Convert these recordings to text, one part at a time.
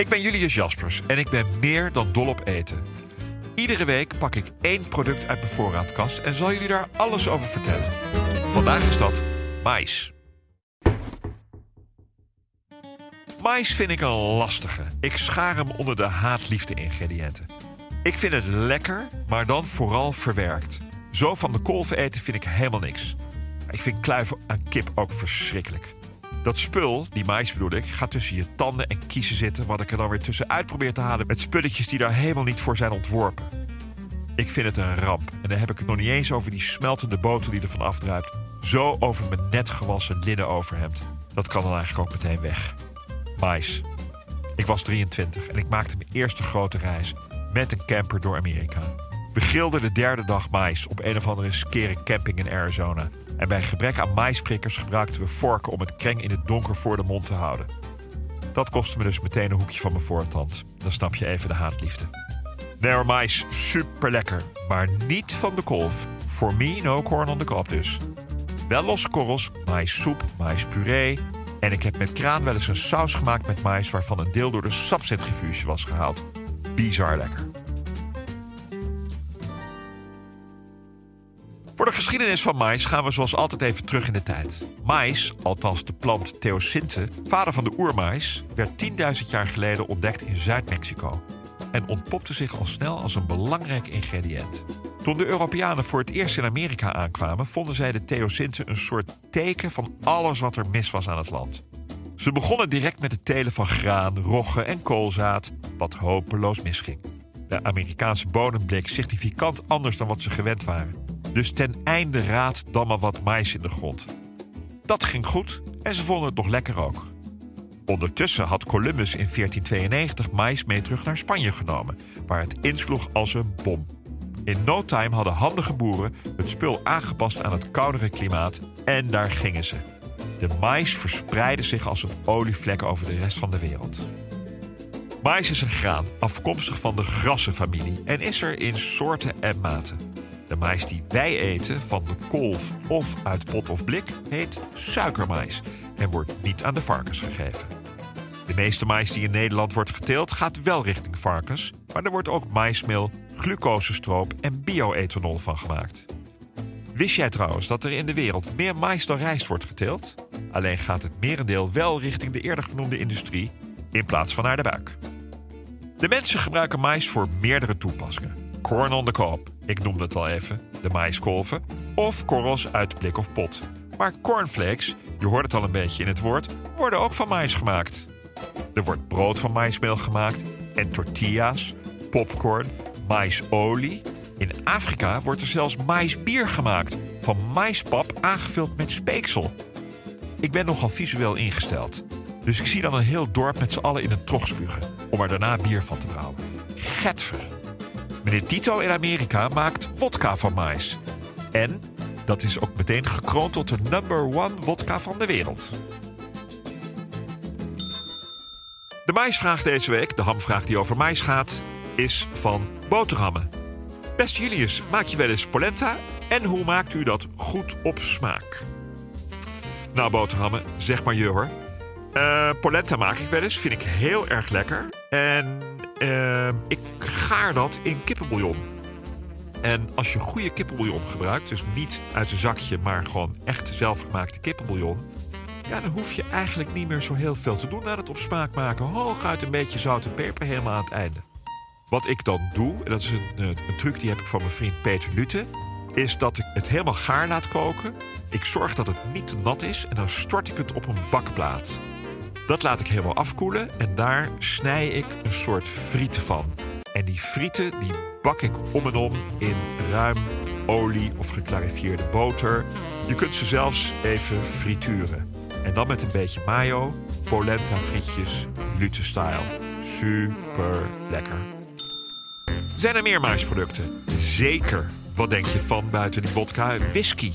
Ik ben Julius Jaspers en ik ben meer dan dol op eten. Iedere week pak ik één product uit mijn voorraadkast en zal jullie daar alles over vertellen. Vandaag is dat mais. Mais vind ik een lastige. Ik schaar hem onder de haatliefde ingrediënten. Ik vind het lekker, maar dan vooral verwerkt. Zo van de kolven eten vind ik helemaal niks. Ik vind kluiven aan kip ook verschrikkelijk. Dat spul, die mais bedoel ik, gaat tussen je tanden en kiezen zitten... wat ik er dan weer tussenuit probeer te halen met spulletjes die daar helemaal niet voor zijn ontworpen. Ik vind het een ramp. En dan heb ik het nog niet eens over die smeltende boter die ervan afdruipt. Zo over mijn net gewassen linnen overhemd. Dat kan dan eigenlijk ook meteen weg. Mais. Ik was 23 en ik maakte mijn eerste grote reis met een camper door Amerika. We grilden de derde dag mais op een of andere skere camping in Arizona. En bij gebrek aan maisprikkers gebruikten we vorken om het kreng in het donker voor de mond te houden. Dat kostte me dus meteen een hoekje van mijn voortand. Dan snap je even de haatliefde. Nee, mais super lekker, maar niet van de kolf. For me no corn on the cob dus. Wel losse korrels, maissoep, maispuree. En ik heb met kraan wel eens een saus gemaakt met mais... waarvan een deel door de sapcentrifuge was gehaald. Bizar lekker. Geschiedenis van mais gaan we zoals altijd even terug in de tijd. Mais, althans de plant Theosinte, vader van de oermais... werd 10.000 jaar geleden ontdekt in Zuid-Mexico... en ontpopte zich al snel als een belangrijk ingrediënt. Toen de Europeanen voor het eerst in Amerika aankwamen... vonden zij de Theosinte een soort teken van alles wat er mis was aan het land. Ze begonnen direct met het telen van graan, rogge en koolzaad... wat hopeloos misging. De Amerikaanse bodem bleek significant anders dan wat ze gewend waren... Dus ten einde raad dan maar wat mais in de grond. Dat ging goed en ze vonden het nog lekker ook. Ondertussen had Columbus in 1492 mais mee terug naar Spanje genomen, waar het insloeg als een bom. In no time hadden handige boeren het spul aangepast aan het koudere klimaat en daar gingen ze. De mais verspreidde zich als een olievlek over de rest van de wereld. Mais is een graan, afkomstig van de grassenfamilie en is er in soorten en maten. De mais die wij eten, van de kolf of uit pot of blik, heet suikermais en wordt niet aan de varkens gegeven. De meeste mais die in Nederland wordt geteeld gaat wel richting varkens, maar er wordt ook maismeel, glucosestroop en bioethanol van gemaakt. Wist jij trouwens dat er in de wereld meer mais dan rijst wordt geteeld? Alleen gaat het merendeel wel richting de eerder genoemde industrie in plaats van naar de buik. De mensen gebruiken mais voor meerdere toepassingen. Corn on the cob, ik noemde het al even, de maiskolven, of korrels uit blik of pot. Maar cornflakes, je hoort het al een beetje in het woord, worden ook van mais gemaakt. Er wordt brood van maismeel gemaakt en tortillas, popcorn, maisolie. In Afrika wordt er zelfs maisbier gemaakt, van maispap aangevuld met speeksel. Ik ben nogal visueel ingesteld, dus ik zie dan een heel dorp met z'n allen in een trog spugen, om er daarna bier van te brouwen. Getver. Meneer Tito in Amerika maakt wodka van mais. En dat is ook meteen gekroond tot de number one wodka van de wereld. De maisvraag deze week, de hamvraag die over mais gaat, is van boterhammen. Beste Julius, maak je wel eens polenta? En hoe maakt u dat goed op smaak? Nou, boterhammen, zeg maar je. Eh, polenta maak ik wel eens, vind ik heel erg lekker. En uh, ik gaar dat in kippenbouillon. En als je goede kippenbouillon gebruikt, dus niet uit een zakje, maar gewoon echt zelfgemaakte kippenbouillon. Ja, dan hoef je eigenlijk niet meer zo heel veel te doen aan het op smaak maken. Hooguit een beetje zout en peper helemaal aan het einde. Wat ik dan doe, en dat is een, een, een truc die heb ik van mijn vriend Peter Lutte, is dat ik het helemaal gaar laat koken. Ik zorg dat het niet nat is en dan stort ik het op een bakplaat. Dat laat ik helemaal afkoelen en daar snij ik een soort frieten van. En die frieten die bak ik om en om in ruim olie of geclarifieerde boter. Je kunt ze zelfs even frituren. En dan met een beetje mayo, polenta frietjes, Lute-style. Super lekker. Zijn er meer maisproducten? Zeker. Wat denk je van buiten die vodka? Whisky.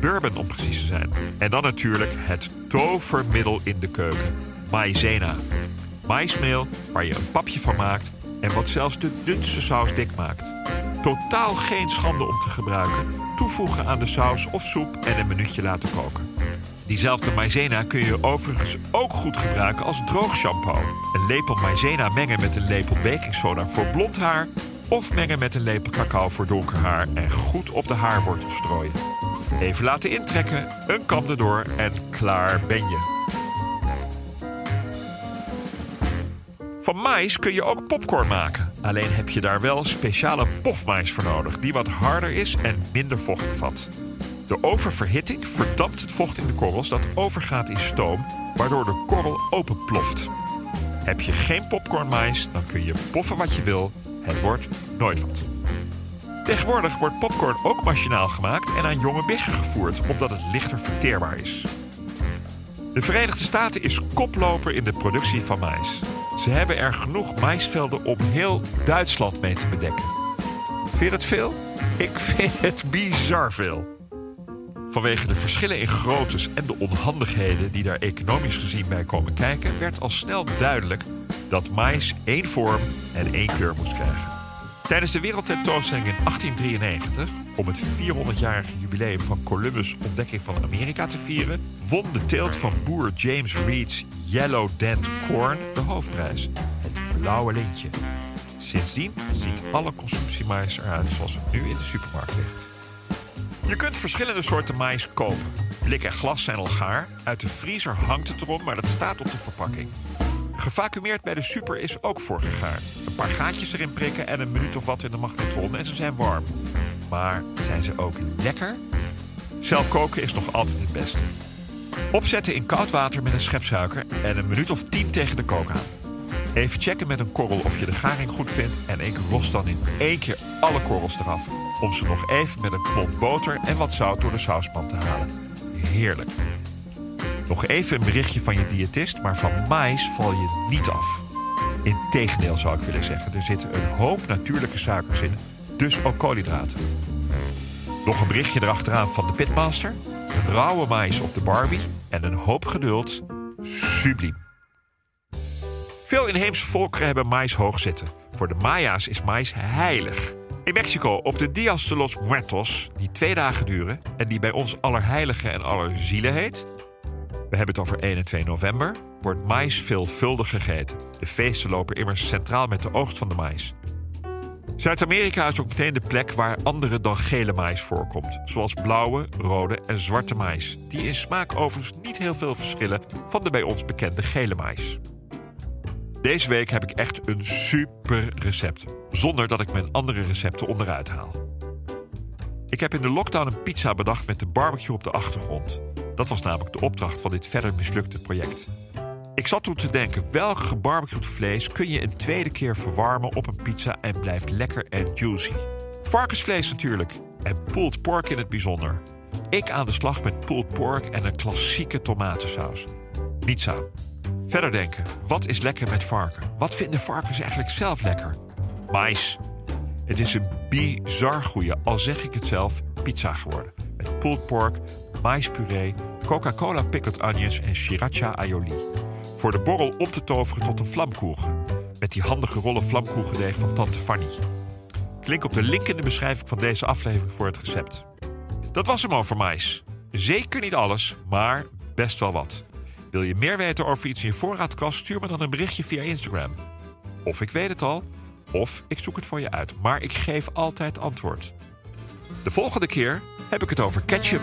Bourbon om precies te zijn. En dan natuurlijk het tovermiddel in de keuken. Maizena. Maismeel waar je een papje van maakt en wat zelfs de dunste saus dik maakt. Totaal geen schande om te gebruiken. Toevoegen aan de saus of soep en een minuutje laten koken. Diezelfde maizena kun je overigens ook goed gebruiken als droog shampoo. Een lepel maizena mengen met een lepel baking soda voor blond haar... of mengen met een lepel cacao voor donker haar en goed op de haarwortel strooien. Even laten intrekken, een kam erdoor en klaar ben je. Van mais kun je ook popcorn maken. Alleen heb je daar wel speciale pofmais voor nodig, die wat harder is en minder vocht bevat. De oververhitting verdampt het vocht in de korrels dat overgaat in stoom, waardoor de korrel openploft. Heb je geen popcornmais, dan kun je poffen wat je wil. Het wordt nooit wat. Tegenwoordig wordt popcorn ook machinaal gemaakt en aan jonge biggen gevoerd, omdat het lichter verteerbaar is. De Verenigde Staten is koploper in de productie van mais. Ze hebben er genoeg maisvelden om heel Duitsland mee te bedekken. Vind je veel? Ik vind het bizar veel. Vanwege de verschillen in groottes en de onhandigheden die daar economisch gezien bij komen kijken, werd al snel duidelijk dat mais één vorm en één kleur moest krijgen. Tijdens de wereldtentoonstelling in 1893, om het 400-jarige jubileum van Columbus' ontdekking van Amerika te vieren, won de teelt van boer James Reed's Yellow Dent Corn de hoofdprijs, het blauwe lintje. Sindsdien ziet alle consumptiemais eruit zoals het nu in de supermarkt ligt. Je kunt verschillende soorten mais kopen. Blik en glas zijn al gaar. Uit de vriezer hangt het erom, maar dat staat op de verpakking. Gevacumeerd bij de super is ook voorgegaard. Een paar gaatjes erin prikken en een minuut of wat in de magnetron en ze zijn warm. Maar zijn ze ook lekker? Zelf koken is nog altijd het beste. Opzetten in koud water met een schep suiker en een minuut of tien tegen de kook aan. Even checken met een korrel of je de garing goed vindt en ik ros dan in één keer alle korrels eraf. Om ze nog even met een klont boter en wat zout door de sauspan te halen. Heerlijk. Nog even een berichtje van je diëtist, maar van mais val je niet af. Integendeel zou ik willen zeggen, er zitten een hoop natuurlijke suikers in, dus ook koolhydraten. Nog een berichtje erachteraan van de Pitmaster. Rauwe mais op de Barbie en een hoop geduld. Subliem. Veel inheemse volkeren hebben mais hoog zitten. Voor de Maya's is mais heilig. In Mexico op de Dias de los Muertos, die twee dagen duren... en die bij ons Allerheilige en Allerzielen heet... we hebben het over 1 en 2 november... wordt mais veelvuldig gegeten. De feesten lopen immers centraal met de oogst van de mais. Zuid-Amerika is ook meteen de plek waar andere dan gele mais voorkomt. Zoals blauwe, rode en zwarte mais. Die in smaak overigens niet heel veel verschillen van de bij ons bekende gele mais. Deze week heb ik echt een super recept. Zonder dat ik mijn andere recepten onderuit haal. Ik heb in de lockdown een pizza bedacht met de barbecue op de achtergrond. Dat was namelijk de opdracht van dit verder mislukte project. Ik zat toen te denken, welk gebarbecued vlees kun je een tweede keer verwarmen op een pizza en blijft lekker en juicy? Varkensvlees natuurlijk. En pulled pork in het bijzonder. Ik aan de slag met pulled pork en een klassieke tomatensaus. Zo. Verder denken, wat is lekker met varken? Wat vinden varkens eigenlijk zelf lekker? Mais. Het is een bizar goeie, al zeg ik het zelf, pizza geworden. Met pulled pork, maispuree, Coca-Cola pickled onions en sriracha aioli. Voor de borrel om te toveren tot een vlamkoegen. Met die handige rollen vlamkoegendeeg van tante Fanny. Klik op de link in de beschrijving van deze aflevering voor het recept. Dat was hem over mais. Zeker niet alles, maar best wel wat. Wil je meer weten over iets in je voorraadkast? Stuur me dan een berichtje via Instagram. Of ik weet het al, of ik zoek het voor je uit. Maar ik geef altijd antwoord. De volgende keer heb ik het over ketchup.